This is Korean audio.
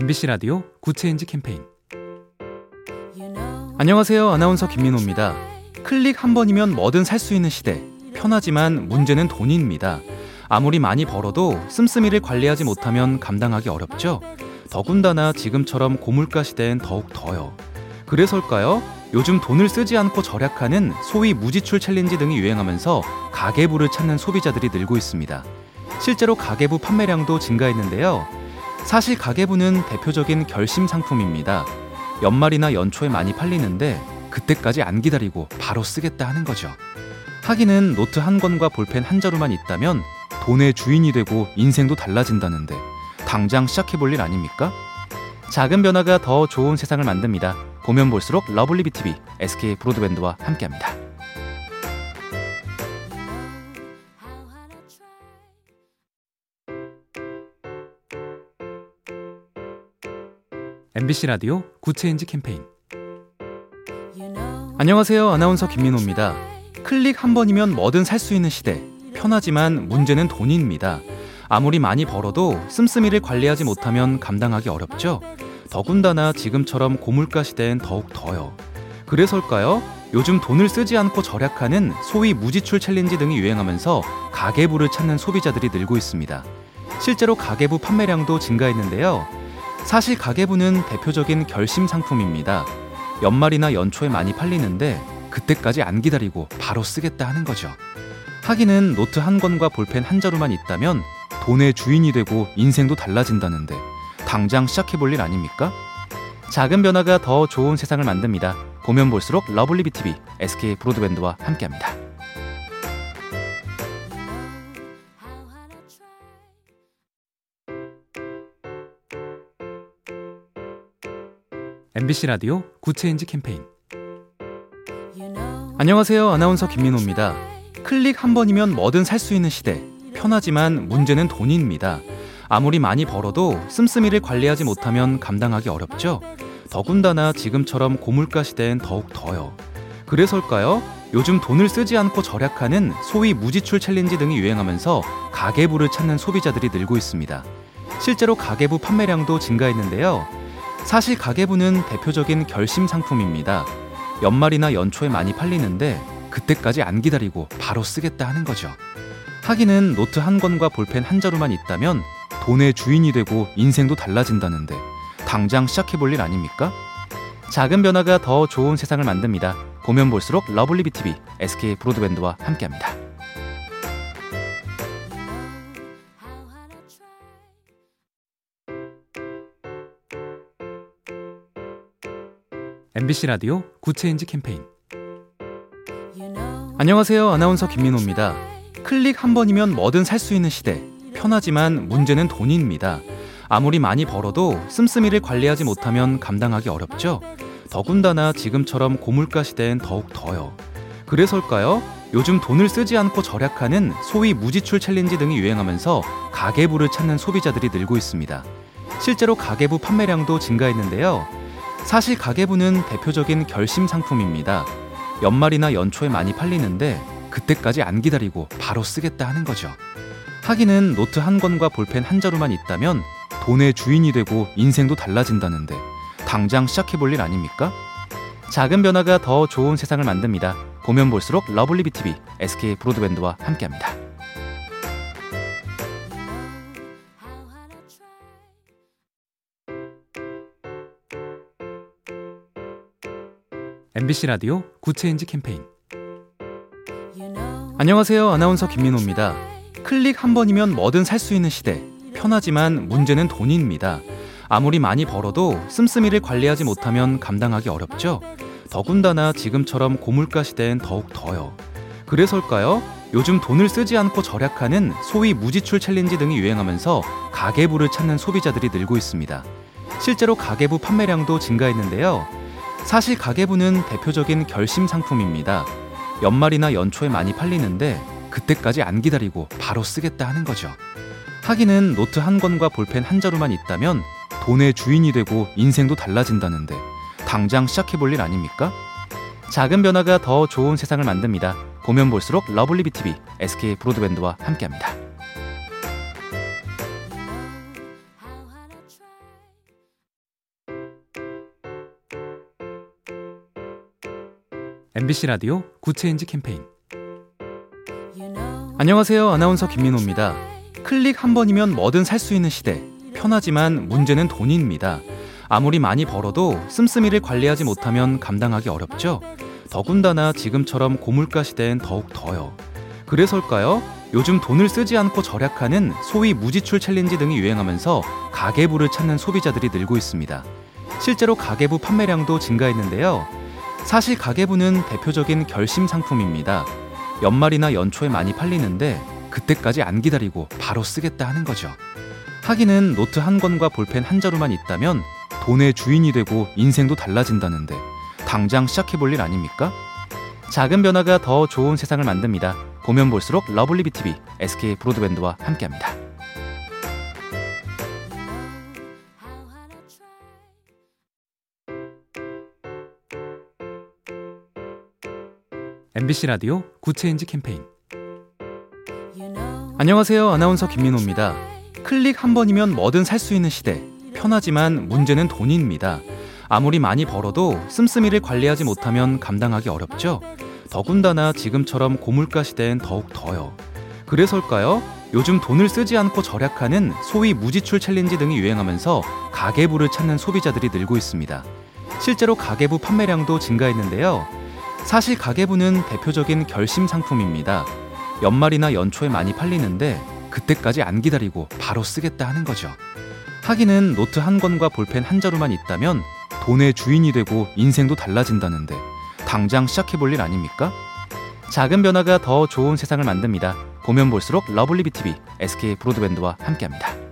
MBC 라디오 Good Change 캠페인 안녕하세요. 아나운서 김민호입니다. 클릭 한 번이면 뭐든 살 수 있는 시대. 편하지만 문제는 돈입니다. 아무리 많이 벌어도 씀씀이를 관리하지 못하면 감당하기 어렵죠. 더군다나 지금처럼 고물가 시대엔 더욱 더요. 그래서일까요? 요즘 돈을 쓰지 않고 절약하는 소위 무지출 challenge 등이 유행하면서 가계부를 찾는 소비자들이 늘고 있습니다. 실제로 가계부 판매량도 증가했는데요. 사실 가계부는 대표적인 결심 상품입니다. 연말이나 연초에 많이 팔리는데 그때까지 안 기다리고 바로 쓰겠다 하는 거죠. 하기는 노트 한 권과 볼펜 한 자루만 있다면 돈의 주인이 되고 인생도 달라진다는데 당장 시작해볼 일 아닙니까? 작은 변화가 더 좋은 세상을 만듭니다. 보면 볼수록 러블리 비티비 SK 브로드밴드와 함께합니다. MBC 라디오 Good Change 캠페인 안녕하세요. 아나운서 김민호입니다. 클릭 한 번이면 뭐든 살 수 있는 시대. 편하지만 문제는 돈입니다. 아무리 많이 벌어도 씀씀이를 관리하지 못하면 감당하기 어렵죠. 더군다나 지금처럼 고물가 시대엔 더욱 더요. 그래서일까요? 요즘 돈을 쓰지 않고 절약하는 소위 무지출 challenge 등이 유행하면서 가계부를 찾는 소비자들이 늘고 있습니다. 실제로 가계부 판매량도 증가했는데요. 사실 가계부는 대표적인 결심 상품입니다. 연말이나 연초에 많이 팔리는데 그때까지 안 기다리고 바로 쓰겠다 하는 거죠. 하기는 노트 한 권과 볼펜 한 자루만 있다면 돈의 주인이 되고 인생도 달라진다는데 당장 시작해볼 일 아닙니까? 작은 변화가 더 좋은 세상을 만듭니다. 보면 볼수록 러블리 비티비 SK 브로드밴드와 함께합니다. MBC 라디오 Good Change 캠페인 안녕하세요. 아나운서 김민호입니다. 클릭 한 번이면 뭐든 살 수 있는 시대. 편하지만 문제는 돈입니다. 아무리 많이 벌어도 씀씀이를 관리하지 못하면 감당하기 어렵죠. 더군다나 지금처럼 고물가 시대엔 더욱 더요. 그래서일까요? 요즘 돈을 쓰지 않고 절약하는 소위 무지출 challenge 등이 유행하면서 가계부를 찾는 소비자들이 늘고 있습니다. 실제로 가계부 판매량도 증가했는데요. 사실 가계부는 대표적인 결심 상품입니다. 연말이나 연초에 많이 팔리는데 그때까지 안 기다리고 바로 쓰겠다 하는 거죠. 하기는 노트 한 권과 볼펜 한 자루만 있다면 돈의 주인이 되고 인생도 달라진다는데 당장 시작해볼 일 아닙니까? 작은 변화가 더 좋은 세상을 만듭니다. 보면 볼수록 러블리 비티비 SK 브로드밴드와 함께합니다. MBC 라디오 Good Change 캠페인 안녕하세요. 아나운서 김민호입니다. 클릭 한 번이면 뭐든 살 수 있는 시대. 편하지만 문제는 돈입니다. 아무리 많이 벌어도 씀씀이를 관리하지 못하면 감당하기 어렵죠. 더군다나 지금처럼 고물가 시대엔 더욱 더요. 그래서일까요? 요즘 돈을 쓰지 않고 절약하는 소위 무지출 challenge 등이 유행하면서 가계부를 찾는 소비자들이 늘고 있습니다. 실제로 가계부 판매량도 증가했는데요. 사실 가계부는 대표적인 결심 상품입니다. 연말이나 연초에 많이 팔리는데 그때까지 안 기다리고 바로 쓰겠다 하는 거죠. 하기는 노트 한 권과 볼펜 한 자루만 있다면 돈의 주인이 되고 인생도 달라진다는데 당장 시작해볼 일 아닙니까? 작은 변화가 더 좋은 세상을 만듭니다. 보면 볼수록 러블리 비티비 SK 브로드밴드와 함께합니다. MBC 라디오 Good Change 캠페인 안녕하세요. 아나운서 김민호입니다. 클릭 한 번이면 뭐든 살 수 있는 시대. 편하지만 문제는 돈입니다. 아무리 많이 벌어도 씀씀이를 관리하지 못하면 감당하기 어렵죠. 더군다나 지금처럼 고물가 시대엔 더욱 더요. 그래서일까요? 요즘 돈을 쓰지 않고 절약하는 소위 무지출 challenge 등이 유행하면서 가계부를 찾는 소비자들이 늘고 있습니다. 실제로 가계부 판매량도 증가했는데요. 사실 가계부는 대표적인 결심 상품입니다. 연말이나 연초에 많이 팔리는데 그때까지 안 기다리고 바로 쓰겠다 하는 거죠. 하기는 노트 한 권과 볼펜 한 자루만 있다면 돈의 주인이 되고 인생도 달라진다는데 당장 시작해볼 일 아닙니까? 작은 변화가 더 좋은 세상을 만듭니다. 보면 볼수록 러블리 비티비 SK 브로드밴드와 함께합니다. MBC 라디오 Good Change 캠페인 안녕하세요. 아나운서 김민호입니다. 클릭 한 번이면 뭐든 살 수 있는 시대. 편하지만 문제는 돈입니다. 아무리 많이 벌어도 씀씀이를 관리하지 못하면 감당하기 어렵죠. 더군다나 지금처럼 고물가 시대엔 더욱 더요. 그래서일까요? 요즘 돈을 쓰지 않고 절약하는 소위 무지출 challenge 등이 유행하면서 가계부를 찾는 소비자들이 늘고 있습니다. 실제로 가계부 판매량도 증가했는데요. 사실 가계부는 대표적인 결심 상품입니다. 연말이나 연초에 많이 팔리는데 그때까지 안 기다리고 바로 쓰겠다 하는 거죠. 하기는 노트 한 권과 볼펜 한 자루만 있다면 돈의 주인이 되고 인생도 달라진다는데 당장 시작해볼 일 아닙니까? 작은 변화가 더 좋은 세상을 만듭니다. 보면 볼수록 러블리 비티비 SK 브로드밴드와 함께합니다. MBC 라디오 Good Change 캠페인 안녕하세요. 아나운서 김민호입니다. 클릭 한 번이면 뭐든 살 수 있는 시대. 편하지만 문제는 돈입니다. 아무리 많이 벌어도 씀씀이를 관리하지 못하면 감당하기 어렵죠. 더군다나 지금처럼 고물가 시대엔 더욱 더요. 그래서일까요? 요즘 돈을 쓰지 않고 절약하는 소위 무지출 challenge 등이 유행하면서 가계부를 찾는 소비자들이 늘고 있습니다. 실제로 가계부 판매량도 증가했는데요. 사실 가계부는 대표적인 결심 상품입니다. 연말이나 연초에 많이 팔리는데 그때까지 안 기다리고 바로 쓰겠다 하는 거죠. 하기는 노트 한 권과 볼펜 한 자루만 있다면 돈의 주인이 되고 인생도 달라진다는데 당장 시작해볼 일 아닙니까? 작은 변화가 더 좋은 세상을 만듭니다. 보면 볼수록 lovely B tv SK 브로드밴드와 함께합니다.